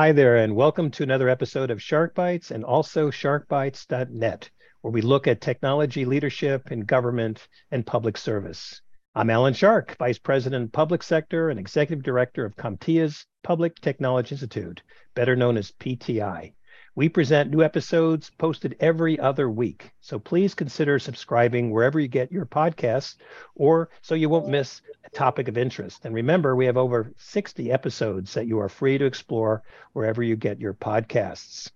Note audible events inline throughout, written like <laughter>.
Hi there, and welcome to another episode of Shark Bites and also sharkbites.net, where we look at technology leadership in government and public service. I'm Alan Shark, Vice President, Public Sector and Executive Director of CompTIA's Public Technology Institute, better known as PTI. We present new episodes posted every other week. So please consider subscribing wherever you get your podcasts or so you won't miss a topic of interest. And remember, we have over 60 episodes that you are free to explore wherever you get your podcasts.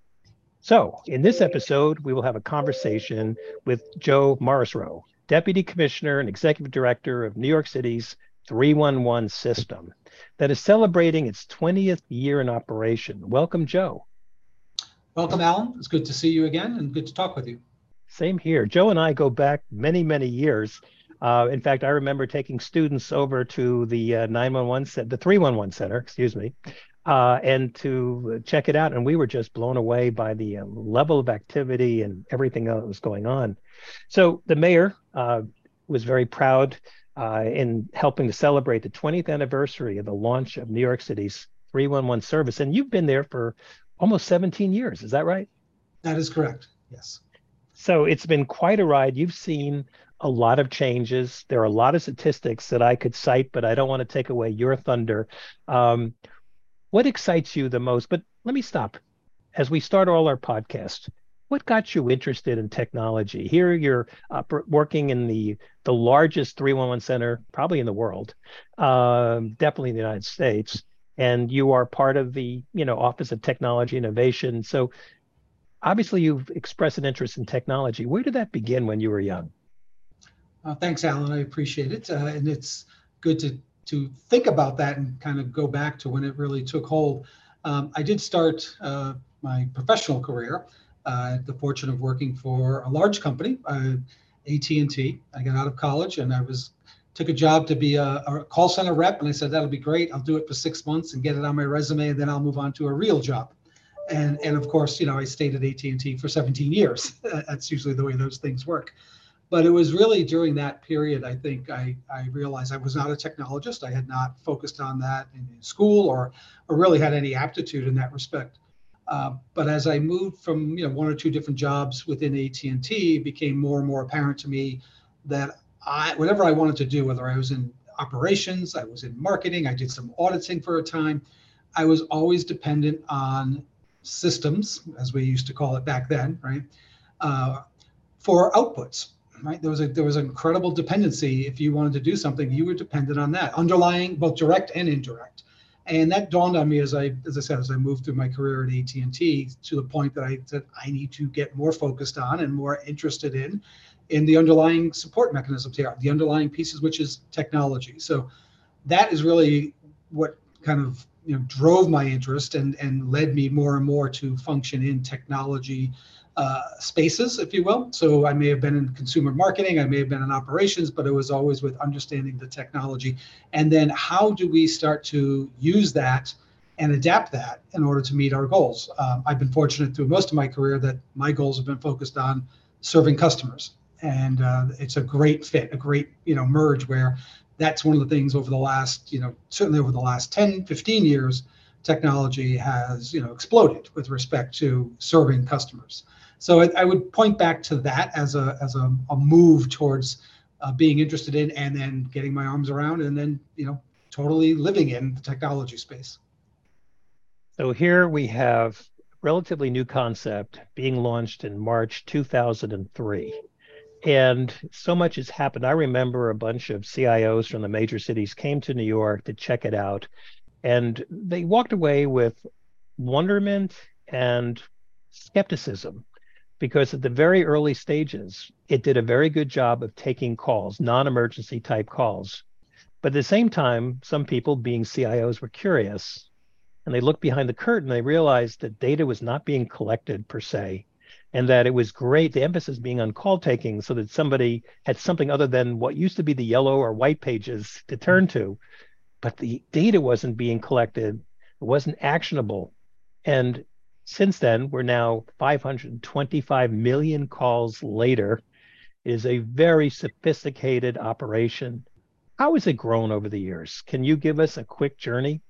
So, in this episode, we will have a conversation with Joe Morrisroe, Deputy Commissioner and Executive Director of New York City's 311 system that is celebrating its 20th year in operation. Welcome, Joe. Welcome, Alan. It's good to see you again and good to talk with you. Same here. Joe and I go back many, many years. Uh, in fact, I remember taking students over to the uh, 911 set, the 311 center, excuse me, uh, and to check it out. And we were just blown away by the uh, level of activity and everything that was going on. So the mayor uh, was very proud uh, in helping to celebrate the 20th anniversary of the launch of New York City's 311 service. And you've been there for almost 17 years. Is that right? That is correct. Yes. So it's been quite a ride. You've seen a lot of changes. There are a lot of statistics that I could cite, but I don't want to take away your thunder. Um, what excites you the most? But let me stop. As we start all our podcasts, what got you interested in technology? Here you're uh, working in the the largest 311 center, probably in the world, um, definitely in the United States and you are part of the you know office of technology innovation. So obviously you've expressed an interest in technology. Where did that begin when you were young? Uh, thanks alan. I appreciate it. Uh, and it's good to to think about that and kind of go back to when it really took hold. Um, i did start uh, my professional career uh, the fortune of working for a large company uh, at&t i got out of college and i was took a job to be a, a, call center rep and i said that'll be great. I'll do it for six months and get it on my resume and then i'll move on to a real job. And and of course you know i stayed at at&t for 17 years. <laughs> That's usually the way those things work. But it was really during that period i think i i realized i was not a technologist. I had not focused on that in school or or really had any aptitude in that respect. Uh, but as i moved from you know one or two different jobs within at&t it became more and more apparent to me that I whatever I wanted to do, whether I was in operations, I was in marketing, I did some auditing for a time, I was always dependent on systems, as we used to call it back then, right, uh, for outputs. Right, there was a there was an incredible dependency. If you wanted to do something, you were dependent on that, underlying both direct and indirect. And that dawned on me as I, as I said, as I moved through my career at AT&T to the point that I said I need to get more focused on and more interested in in the underlying support mechanisms here, the underlying pieces, which is technology. So that is really what kind of you know drove my interest and and led me more and more to function in technology uh, spaces, if you will. So I may have been in consumer marketing, I may have been in operations, but it was always with understanding the technology. And then how do we start to use that and adapt that in order to meet our goals? Um, I've been fortunate through most of my career that my goals have been focused on serving customers and uh, it's a great fit, a great you know merge where that's one of the things over the last you know certainly over the last 10, 15 years, technology has you know exploded with respect to serving customers. So I, I would point back to that as a as a, a move towards uh, being interested in and then getting my arms around and then you know totally living in the technology space. So here we have relatively new concept being launched in March 2003 and so much has happened. I remember a bunch of CIOs from the major cities came to New York to check it out, and they walked away with wonderment and skepticism because at the very early stages, it did a very good job of taking calls, non emergency type calls. But at the same time, some people, being CIOs, were curious and they looked behind the curtain. They realized that data was not being collected per se and that it was great the emphasis being on call taking so that somebody had something other than what used to be the yellow or white pages to turn to. But the data wasn't being collected it wasn't actionable. And since then we're now 525 million calls later. It is a very sophisticated operation. How has it grown over the years? Can you give us a quick journey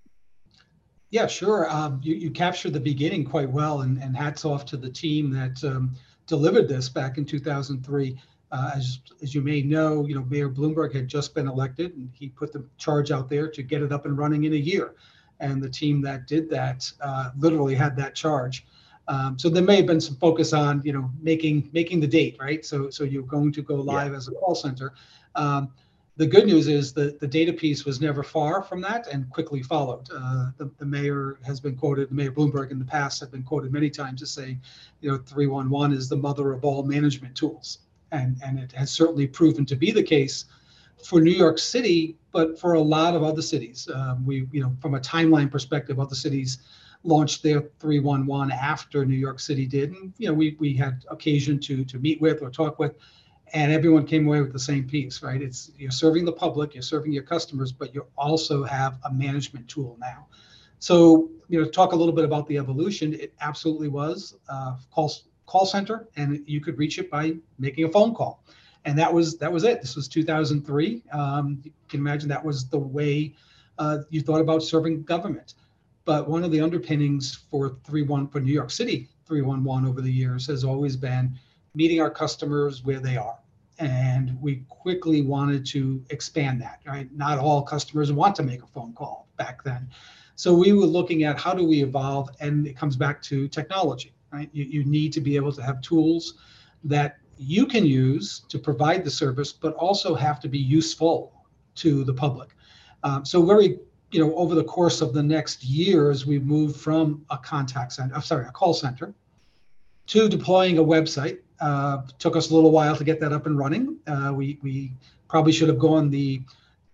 Yeah, sure. Um, you, you captured the beginning quite well, and, and hats off to the team that um, delivered this back in 2003. Uh, as, as you may know, you know Mayor Bloomberg had just been elected, and he put the charge out there to get it up and running in a year. And the team that did that uh, literally had that charge. Um, so there may have been some focus on you know making making the date right. So so you're going to go live yeah. as a call center. Um, the good news is that the data piece was never far from that and quickly followed. Uh, the, the, mayor has been quoted, the Mayor Bloomberg in the past have been quoted many times as saying, you know, 311 is the mother of all management tools. And, and it has certainly proven to be the case for New York City, but for a lot of other cities. Um, we, you know, from a timeline perspective, other cities launched their 311 after New York City did. And, you know, we, we had occasion to, to meet with or talk with and everyone came away with the same piece, right? It's you're serving the public, you're serving your customers, but you also have a management tool now. So, you know, talk a little bit about the evolution. It absolutely was call call center, and you could reach it by making a phone call, and that was that was it. This was 2003. Um, you can imagine that was the way uh, you thought about serving government. But one of the underpinnings for 3-1 for New York City 311 over the years has always been meeting our customers where they are. And we quickly wanted to expand that right? Not all customers want to make a phone call back then. So we were looking at how do we evolve and it comes back to technology right? You, you need to be able to have tools that you can use to provide the service but also have to be useful to the public. Um, so very you know over the course of the next years we've moved from a contact center i'm sorry a call center to deploying a website uh, took us a little while to get that up and running. Uh, we, we probably should have gone the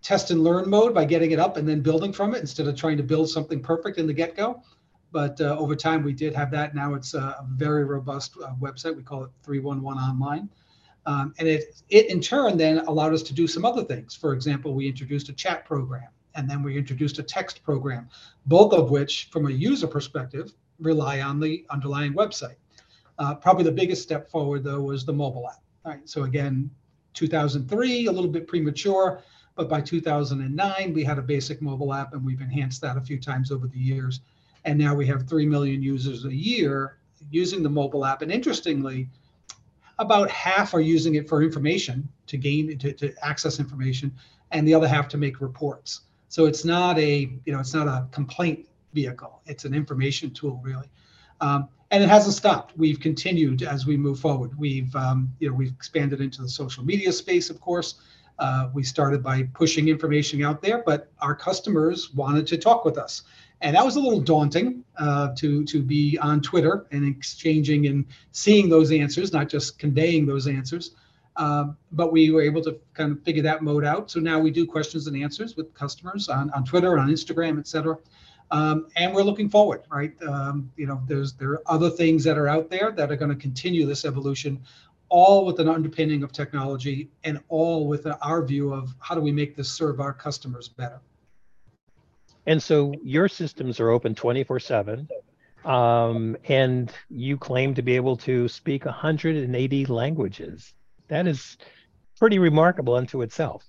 test and learn mode by getting it up and then building from it instead of trying to build something perfect in the get go. But uh, over time, we did have that. Now it's a very robust uh, website. We call it 311 Online. Um, and it, it in turn then allowed us to do some other things. For example, we introduced a chat program and then we introduced a text program, both of which, from a user perspective, rely on the underlying website. Uh, probably the biggest step forward, though, was the mobile app. All right, so again, 2003, a little bit premature, but by 2009, we had a basic mobile app and we've enhanced that a few times over the years. And now we have 3 million users a year using the mobile app. And interestingly, about half are using it for information to gain, to, to access information, and the other half to make reports. So it's not a, you know, it's not a complaint vehicle. It's an information tool, really. Um, and it hasn't stopped. We've continued as we move forward. We've um, you know we've expanded into the social media space, of course. Uh, we started by pushing information out there, but our customers wanted to talk with us, and that was a little daunting uh, to to be on Twitter and exchanging and seeing those answers, not just conveying those answers. Um, but we were able to kind of figure that mode out. So now we do questions and answers with customers on, on Twitter, on Instagram, et cetera. Um, and we're looking forward, right? Um, you know, there's there are other things that are out there that are going to continue this evolution, all with an underpinning of technology and all with our view of how do we make this serve our customers better. And so your systems are open 24 7. Um, and you claim to be able to speak 180 languages. That is pretty remarkable unto itself.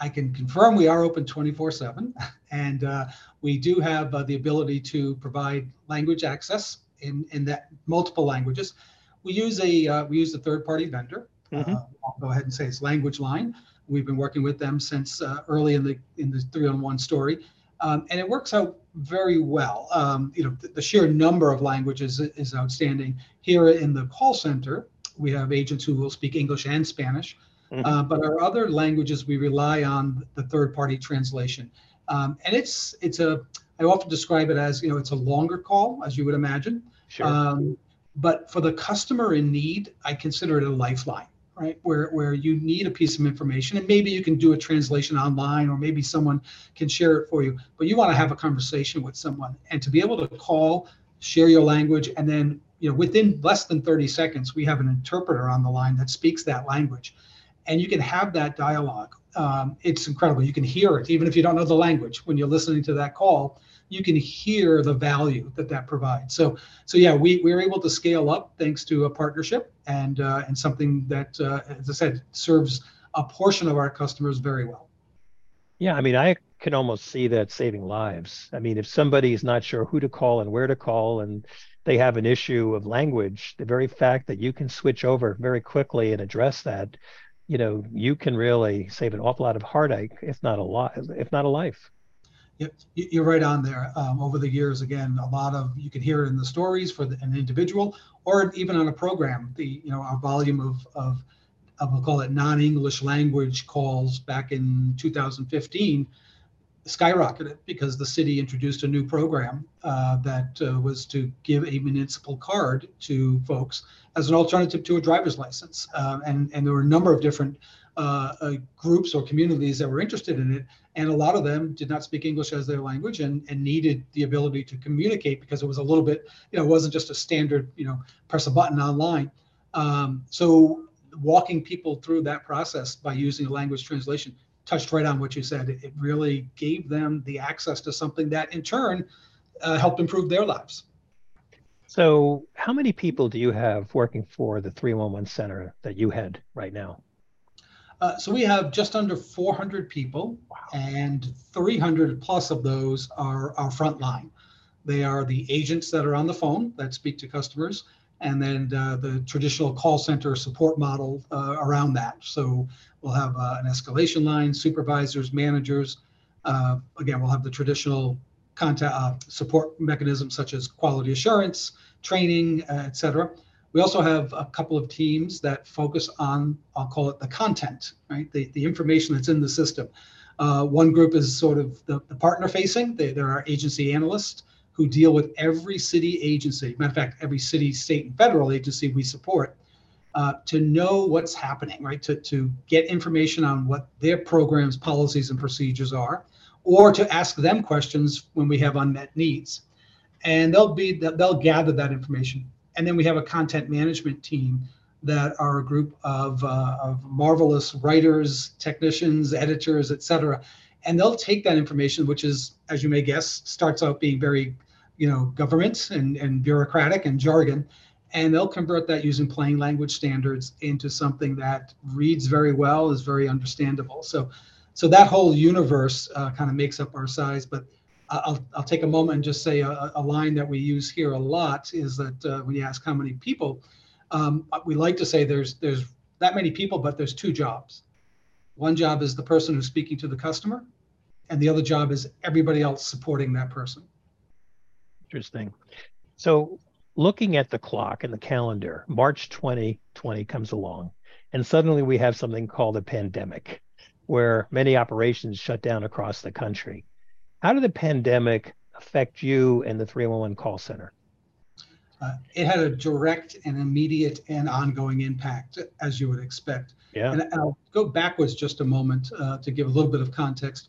I can confirm we are open 24 7, <laughs> and uh, we do have uh, the ability to provide language access in, in that multiple languages. We use a uh, we use a third party vendor. Mm-hmm. Uh, I'll go ahead and say it's Language Line. We've been working with them since uh, early in the in the three on one story, um, and it works out very well. Um, you know, the, the, sheer number of languages is outstanding. Here in the call center, we have agents who will speak English and Spanish. Mm-hmm. Uh, but our other languages, we rely on the third-party translation, um, and it's it's a. I often describe it as you know it's a longer call, as you would imagine. Sure. Um, but for the customer in need, I consider it a lifeline, right? Where where you need a piece of information, and maybe you can do a translation online, or maybe someone can share it for you. But you want to have a conversation with someone, and to be able to call, share your language, and then you know within less than 30 seconds, we have an interpreter on the line that speaks that language and you can have that dialogue. Um, it's incredible. You can hear it, even if you don't know the language. When you're listening to that call, you can hear the value that that provides. So, so yeah, we we are able to scale up thanks to a partnership and uh, and something that, uh, as I said, serves a portion of our customers very well. Yeah, I mean, I can almost see that saving lives. I mean, if somebody is not sure who to call and where to call, and they have an issue of language, the very fact that you can switch over very quickly and address that, you know, you can really save an awful lot of heartache, if not a lot, if not a life. Yep, you're right on there. Um, over the years, again, a lot of you can hear it in the stories for the, an individual, or even on a program. The you know our volume of of, of we'll call it non-English language calls back in 2015 skyrocketed because the city introduced a new program uh, that uh, was to give a municipal card to folks as an alternative to a driver's license. Uh, and, and there were a number of different uh, uh, groups or communities that were interested in it. And a lot of them did not speak English as their language and, and needed the ability to communicate because it was a little bit, you know, it wasn't just a standard, you know, press a button online. Um, so walking people through that process by using a language translation touched right on what you said. It, really gave them the access to something that in turn uh, helped improve their lives. So, how many people do you have working for the 311 Center that you head right now? Uh, so, we have just under 400 people, wow. and 300 plus of those are our frontline. They are the agents that are on the phone that speak to customers, and then uh, the traditional call center support model uh, around that. So we'll have uh, an escalation line, supervisors, managers. Uh, again, we'll have the traditional contact uh, support mechanisms such as quality assurance, training, uh, et cetera. We also have a couple of teams that focus on, I'll call it the content, right? The, the information that's in the system. one group is sort of the, the partner facing, they, they're our agency analysts who deal with every city agency, matter of fact, every city, state, and federal agency we support, uh, to know what's happening, right? To, to get information on what their programs, policies, and procedures are, or to ask them questions when we have unmet needs. And they'll be they'll gather that information. And then we have a content management team that are a group of, uh, of marvelous writers, technicians, editors, et cetera. And they'll take that information, which is, as you may guess, starts out being very you know, government and, and bureaucratic and jargon, and they'll convert that using plain language standards into something that reads very well, is very understandable. So, so that whole universe uh, kind of makes up our size. But I'll, I'll take a moment and just say a, a line that we use here a lot is that uh, when you ask how many people, um, we like to say there's there's that many people, but there's two jobs. One job is the person who's speaking to the customer, and the other job is everybody else supporting that person. Interesting. So, looking at the clock and the calendar, March 2020 comes along, and suddenly we have something called a pandemic, where many operations shut down across the country. How did the pandemic affect you and the 311 call center? Uh, it had a direct and immediate and ongoing impact, as you would expect. Yeah. And I'll go backwards just a moment uh, to give a little bit of context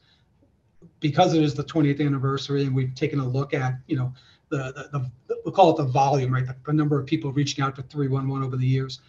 because it is the 20th anniversary and we've taken a look at, you know, the, the, the we'll call it the volume, right? The, the, number of people reaching out to 311 over the years.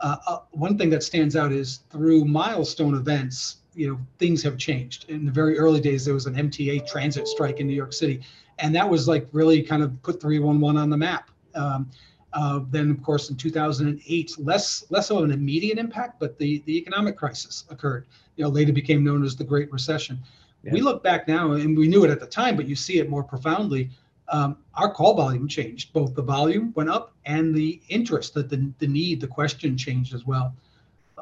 Uh, uh, one thing that stands out is through milestone events, you know, things have changed. In the very early days, there was an MTA transit strike in New York City, and that was like really kind of put 311 on the map. Um, uh, then, of course, in 2008, less less of an immediate impact, but the the economic crisis occurred. You know, later became known as the Great Recession. Yeah. We look back now, and we knew it at the time, but you see it more profoundly. Um, our call volume changed. Both the volume went up and the interest, that the, the need, the question changed as well.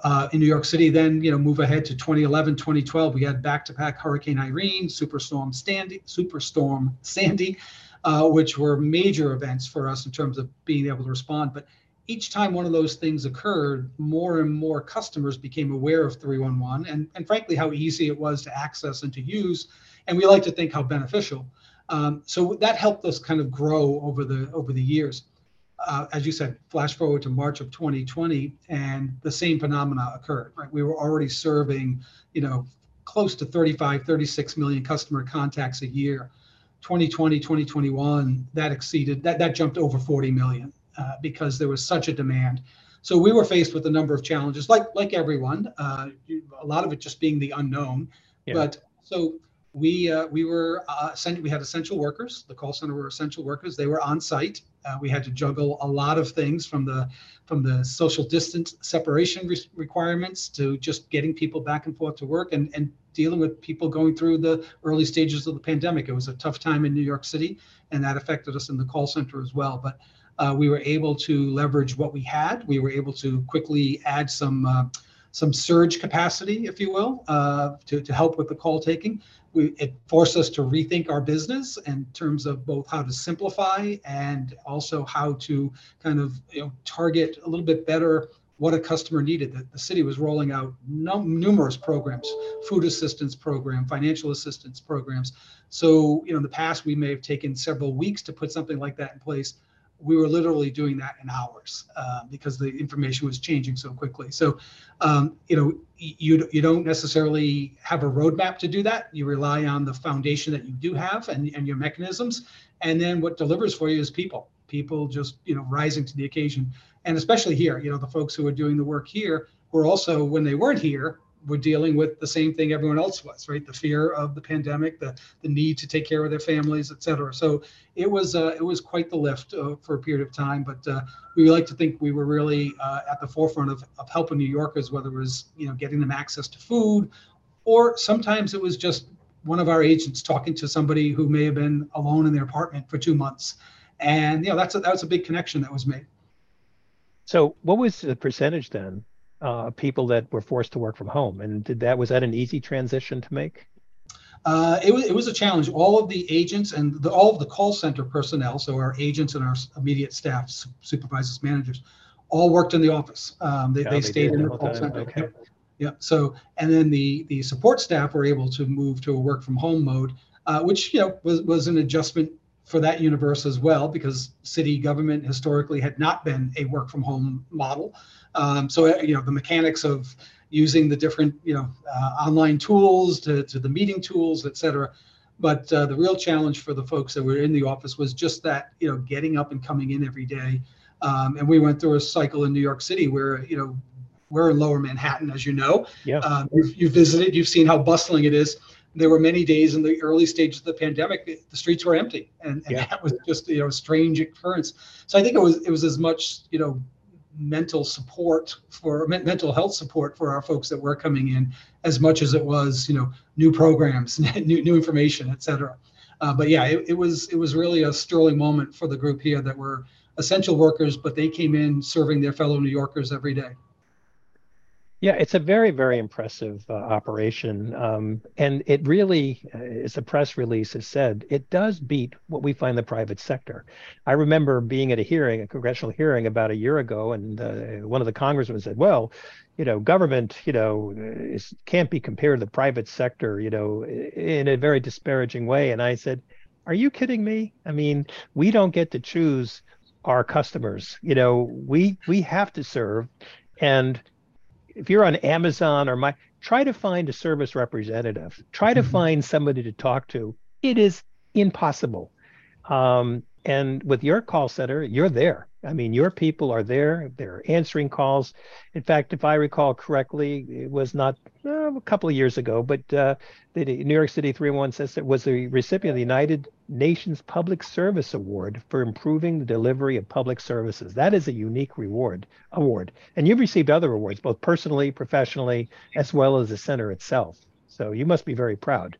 Uh, in New York City, then you know, move ahead to 2011, 2012. We had back-to-back Hurricane Irene, Superstorm Sandy, Superstorm Sandy, uh, which were major events for us in terms of being able to respond. But each time one of those things occurred, more and more customers became aware of 311 and, and frankly, how easy it was to access and to use. And we like to think how beneficial. Um, so that helped us kind of grow over the over the years. Uh, as you said, flash forward to March of 2020, and the same phenomena occurred. Right, we were already serving, you know, close to 35, 36 million customer contacts a year. 2020, 2021, that exceeded that that jumped over 40 million. Uh, because there was such a demand. So we were faced with a number of challenges, like like everyone. Uh, a lot of it just being the unknown. Yeah. But so we uh, we were uh, we had essential workers. The call center were essential workers. They were on site. Uh, we had to juggle a lot of things from the from the social distance separation re- requirements to just getting people back and forth to work and and dealing with people going through the early stages of the pandemic. It was a tough time in New York City, and that affected us in the call center as well. But uh, we were able to leverage what we had. We were able to quickly add some uh, some surge capacity, if you will, uh, to, to help with the call taking. We, it forced us to rethink our business in terms of both how to simplify and also how to kind of you know target a little bit better what a customer needed. The, the city was rolling out num- numerous programs, food assistance program, financial assistance programs. So, you know, in the past, we may have taken several weeks to put something like that in place. We were literally doing that in hours uh, because the information was changing so quickly. So, um, you know, you, you don't necessarily have a roadmap to do that. You rely on the foundation that you do have and, and your mechanisms. And then what delivers for you is people, people just, you know, rising to the occasion and especially here, you know, the folks who are doing the work here were also, when they weren't here, were dealing with the same thing everyone else was, right? The fear of the pandemic, the the need to take care of their families, et cetera. So it was uh, it was quite the lift uh, for a period of time. But uh, we like to think we were really uh, at the forefront of, of helping New Yorkers, whether it was you know getting them access to food, or sometimes it was just one of our agents talking to somebody who may have been alone in their apartment for two months, and you know that's a, that was a big connection that was made. So, what was the percentage then? Uh, people that were forced to work from home, and did that was that an easy transition to make? Uh, it, was, it was a challenge. All of the agents and the, all of the call center personnel, so our agents and our immediate staff, supervisors, managers, all worked in the office. Um, they, yeah, they, they stayed in the call time. center. Okay. Yep. Yeah. So, and then the the support staff were able to move to a work from home mode, uh, which you know was was an adjustment for that universe as well, because city government historically had not been a work from home model. Um, so, uh, you know, the mechanics of using the different, you know, uh, online tools to, to the meeting tools, et cetera. But uh, the real challenge for the folks that were in the office was just that, you know, getting up and coming in every day. Um, and we went through a cycle in New York City where, you know, we're in lower Manhattan, as you know. Yeah. Um, you've, you've visited, you've seen how bustling it is there were many days in the early stages of the pandemic the streets were empty. And, and yeah. that was just you know a strange occurrence. So i think it was it was as much you know mental support for mental health support for our folks that were coming in as much as it was you know new programs <laughs> new, new information et cetera. Uh, but yeah it, it was it was really a sterling moment for the group here that were essential workers but they came in serving their fellow new yorkers every day yeah, it's a very, very impressive uh, operation. Um, and it really, uh, as the press release has said, it does beat what we find the private sector. I remember being at a hearing, a congressional hearing about a year ago, and uh, one of the congressmen said, well, you know, government, you know, is, can't be compared to the private sector, you know, in a very disparaging way. And I said, are you kidding me? I mean, we don't get to choose our customers. You know, we we have to serve. And if you're on Amazon or my try to find a service representative. Try to mm-hmm. find somebody to talk to. It is impossible. Um, and with your call center, you're there. I mean, your people are there. They're answering calls. In fact, if I recall correctly, it was not uh, a couple of years ago, but uh, the New York City 311 says it was the recipient of the United Nations Public Service Award for improving the delivery of public services. That is a unique reward award, and you've received other awards, both personally, professionally, as well as the center itself. So you must be very proud.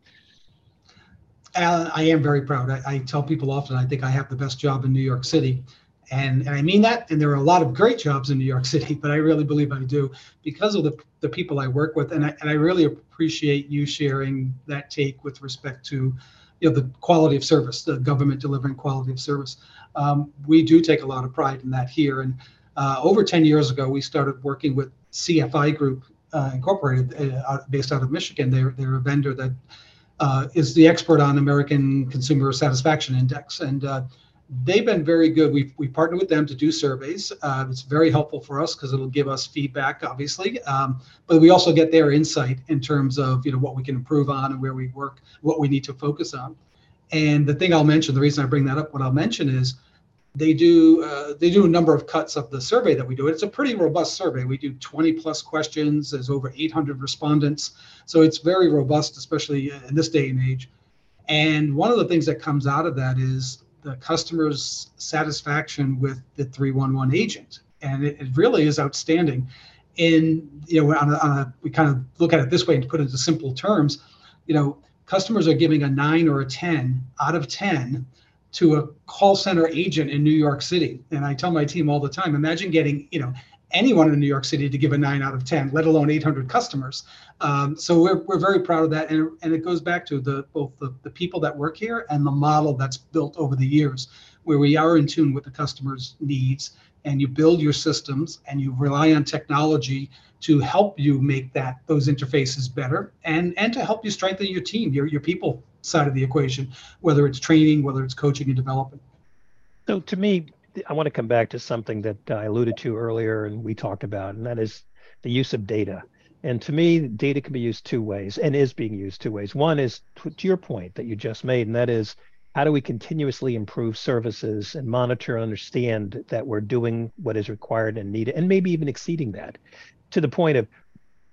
Alan, I am very proud. I, I, tell people often I think I have the best job in New York City. And, and I mean that. And there are a lot of great jobs in New York <laughs> City, but I really believe I do because of the, the people I work with. And I, and I really appreciate you sharing that take with respect to you know, the quality of service, the government delivering quality of service. Um, we do take a lot of pride in that here. And uh, over 10 years ago, we started working with CFI Group uh, Incorporated, uh, based out of Michigan. They're, they're a vendor that uh, is the expert on American Consumer Satisfaction Index. And uh, they've been very good. We've, we partnered with them to do surveys. Uh, it's very helpful for us because it'll give us feedback, obviously. Um, but we also get their insight in terms of you know what we can improve on and where we work, what we need to focus on. And the thing I'll mention, the reason I bring that up, what I'll mention is they do uh, they do a number of cuts of the survey that we do. It's a pretty robust survey. We do 20 plus questions. There's over 800 respondents, so it's very robust, especially in this day and age. And one of the things that comes out of that is the customer's satisfaction with the 311 agent, and it, it really is outstanding. in you know on a, on a, we kind of look at it this way and put it into simple terms you know customers are giving a 9 or a 10 out of 10 to a call center agent in New York City and I tell my team all the time imagine getting you know anyone in New York City to give a 9 out of 10 let alone 800 customers. Um, so we're, we're very proud of that and, and it goes back to the both the, the people that work here and the model that's built over the years where we are in tune with the customer's needs and you build your systems and you rely on technology to help you make that those interfaces better and and to help you strengthen your team your your people side of the equation whether it's training whether it's coaching and development. So to me i want to come back to something that uh, i alluded to earlier and we talked about and that is the use of data. And to me data can be used two ways and is being used two ways. One is to, to your point that you just made and that is how do we continuously improve services and monitor and understand that we're doing what is required and needed and maybe even exceeding that to the point of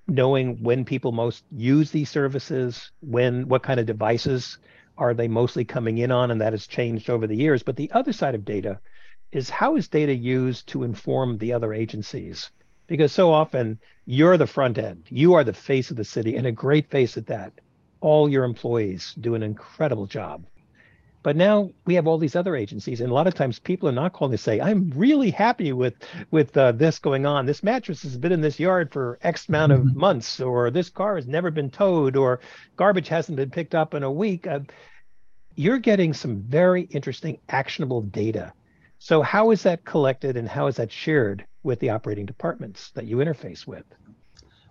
knowing when people most use these services when what kind of devices are they mostly coming in on and that has changed over the years. But the other side of data is how is data used to inform the other agencies because so often you're the front end you are the face of the city and a great face at that all your employees do an incredible job but now we have all these other agencies, and a lot of times people are not calling to say, "I'm really happy with with uh, this going on. This mattress has been in this yard for X amount of mm-hmm. months, or this car has never been towed, or garbage hasn't been picked up in a week." Uh, you're getting some very interesting actionable data. So how is that collected, and how is that shared with the operating departments that you interface with?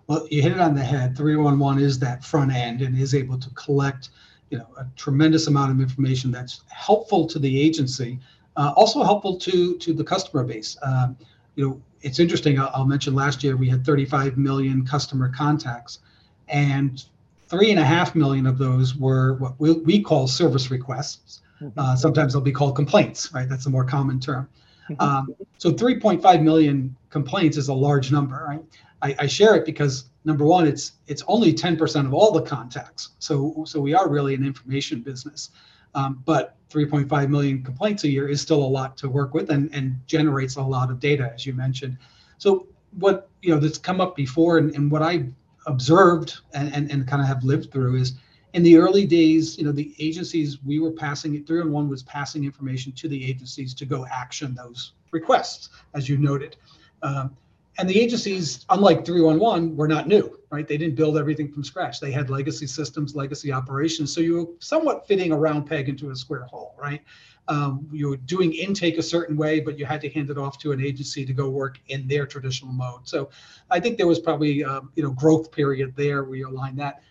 Well, you hit it on the head. 311 is that front end and is able to collect you know a tremendous amount of information that's helpful to the agency, uh, also helpful to to the customer base. Um, you know, it's interesting. I'll, I'll, mention last year we had 35 million customer contacts, and three and a half million of those were what we, we call service requests. Mm-hmm. Uh, sometimes they'll be called complaints, right? That's a more common term. Mm-hmm. Um, so 3.5 million complaints is a large number, right? I, I share it because number one, it's it's only 10% of all the contacts. So so we are really an information business. Um, but 3.5 million complaints a year is still a lot to work with and, and generates a lot of data, as you mentioned. So what you know that's come up before and, and what I observed and, and, and kind of have lived through is in the early days, you know, the agencies we were passing it, 311 was passing information to the agencies to go action those requests, as you noted. Um, and the agencies, unlike 311, were not new, right? They didn't build everything from scratch. They had legacy systems, legacy operations. So you were somewhat fitting a round peg into a square hole, right? Um, you were doing intake a certain way, but you had to hand it off to an agency to go work in their traditional mode. So I think there was probably um, you know growth period there where you align that.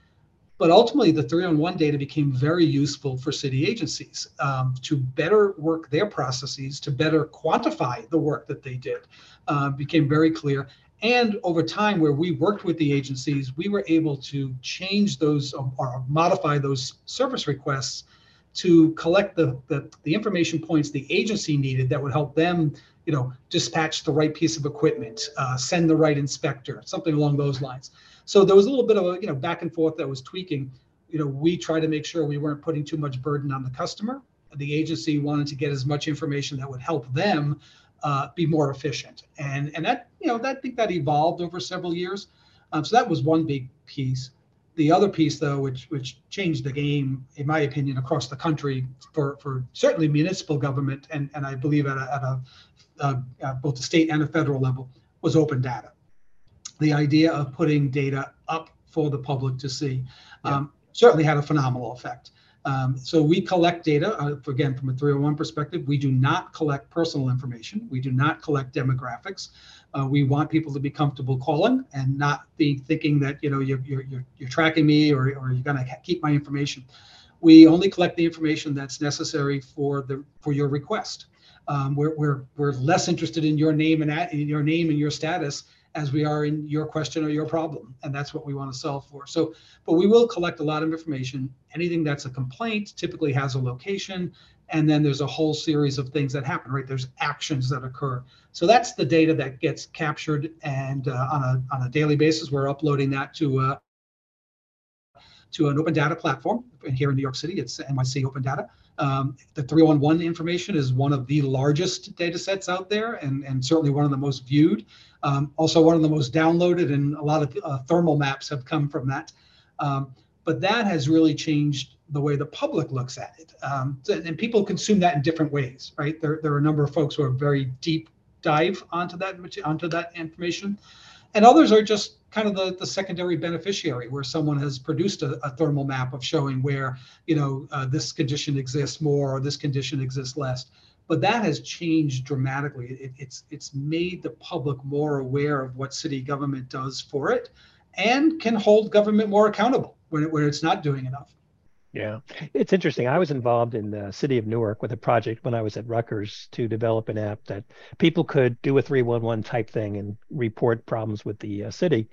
But ultimately, the 311 data became very useful for city agencies um, to better work their processes, to better quantify the work that they did, uh, became very clear. And over time, where we worked with the agencies, we were able to change those or modify those service requests to collect the, the, the information points the agency needed that would help them you know dispatch the right piece of equipment uh, send the right inspector something along those lines so there was a little bit of a you know back and forth that was tweaking. You know, we try to make sure we weren't putting too much burden on the customer. The agency wanted to get as much information that would help them uh, be more efficient, and and that you know that I think that evolved over several years. Um, so that was one big piece. The other piece, though, which which changed the game, in my opinion, across the country for for certainly municipal government, and and I believe at a, at a uh, uh, both the state and the federal level, was open data the idea of putting data up for the public to see yeah. um, certainly had a phenomenal effect. Um, so we collect data, uh, again, from a 301 perspective. We do not collect personal information. We do not collect demographics. Uh, we want people to be comfortable calling and not be thinking that you know you're you're you're, tracking me or, or you're going to keep my information. We only collect the information that's necessary for the for your request. Um, we're, we're, we're less interested in your name and at, in your name and your status as we are in your question or your problem. And that's what we want to solve for. So, but we will collect a lot of information. Anything that's a complaint typically has a location. And then there's a whole series of things that happen, right? There's actions that occur. So that's the data that gets captured. And uh, on, a, on a daily basis, we're uploading that to, uh, to an open data platform. Here in New York City, it's NYC Open Data. Um, the 311 information is one of the largest data sets out there and, and certainly one of the most viewed. Um, also one of the most downloaded and a lot of uh, thermal maps have come from that. Um, but that has really changed the way the public looks at it. Um, and people consume that in different ways, right? There, there are a number of folks who are very deep dive onto that onto that information, and others are just kind of the, the secondary beneficiary where someone has produced a, a thermal map of showing where you know uh, this condition exists more or this condition exists less but that has changed dramatically it, it's it's made the public more aware of what city government does for it and can hold government more accountable when, it, when it's not doing enough yeah, it's interesting. I was involved in the city of Newark with a project when I was at Rutgers to develop an app that people could do a 311 type thing and report problems with the uh, city.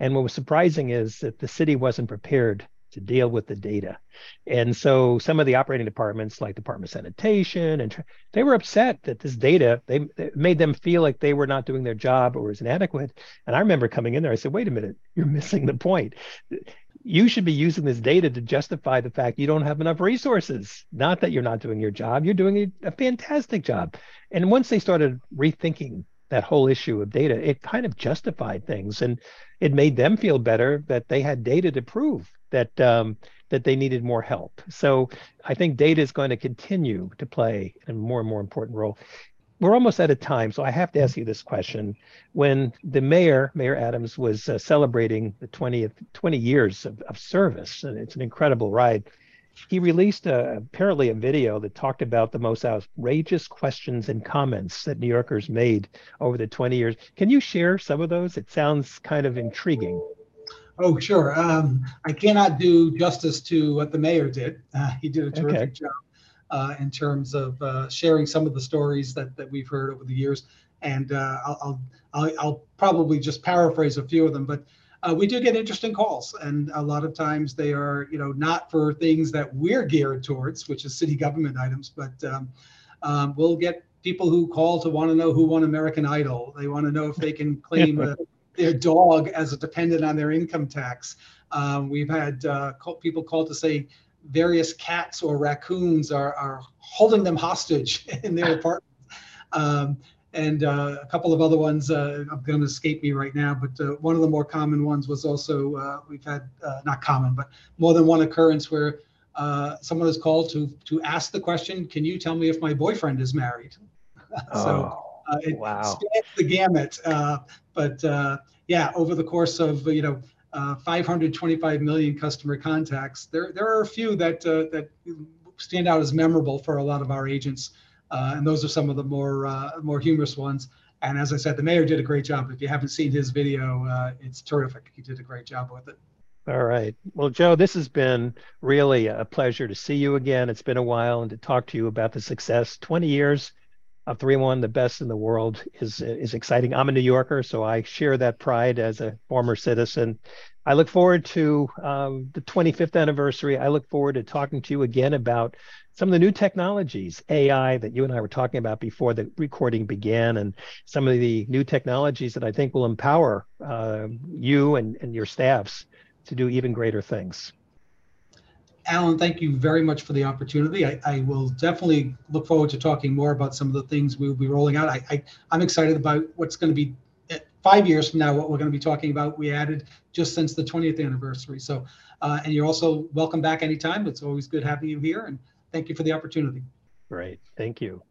And what was surprising is that the city wasn't prepared to deal with the data. And so some of the operating departments, like Department of Sanitation, and they were upset that this data they made them feel like they were not doing their job or was inadequate. And I remember coming in there, I said, "Wait a minute, you're missing the point you should be using this data to justify the fact you don't have enough resources. Not that you're not doing your job, you're doing a, fantastic job. And once they started rethinking that whole issue of data, it kind of justified things and it made them feel better that they had data to prove that um, that they needed more help. So I think data is going to continue to play a more and more important role we're almost out of time, so I have to ask you this question. When the mayor, Mayor Adams, was uh, celebrating the 20th 20 years of, of, service, and it's an incredible ride, he released a, apparently a video that talked about the most outrageous questions and comments that New Yorkers made over the 20 years. Can you share some of those? It sounds kind of intriguing. Oh, sure. Um, I cannot do justice to what the mayor did. Uh, he did a terrific okay. job uh, in terms of uh, sharing some of the stories that, that we've heard over the years. And uh, I'll, I'll, I'll, probably just paraphrase a few of them, but uh, we do get interesting calls. And a lot of times they are, you know, not for things that we're geared towards, which is city government items, but um, um, we'll get people who call to want to know who won American Idol. They want to know if they can <laughs> claim a, their dog as a dependent on their income tax. Um, we've had uh, people call to say, various cats or raccoons are, are holding them hostage <laughs> in their <laughs> apartment. Um, and uh, a couple of other ones uh, are going to escape me right now. But uh, one of the more common ones was also uh, we've had uh, not common, but more than one occurrence where uh, someone is called to to ask the question, "Can you tell me if my boyfriend is married?" <laughs> so oh, it wow. spans the gamut. but yeah, over the course of you know uh, 525 million customer contacts, there, there are a few that, uh, that stand out as memorable for a lot of our agents. Uh, and those are some of the more, uh, more humorous ones. And as I said, the mayor did a great job. If you haven't seen his video, uh, it's terrific. He did a great job with it. All right. Well, Joe, this has been really a pleasure to see you again. It's been a while and to talk to you about the success. 20 years of 3-1, the best in the world, is is exciting. I'm a New Yorker, so I share that pride as a former citizen. I look forward to um, the 25th anniversary. I look forward to talking to you again about some of the new technologies, AI that you and I were talking about before the recording began, and some of the new technologies that I think will empower uh, you and, and your staffs to do even greater things. Alan, thank you very much for the opportunity. I, I, will definitely look forward to talking more about some of the things we will be rolling out. I, I, I'm excited about what's going to be eh, five years from now, what we're going to be talking about. We added just since the 20th anniversary. So, uh, and you're also welcome back anytime. It's always good having you here. And thank you for the opportunity. Great. Thank you.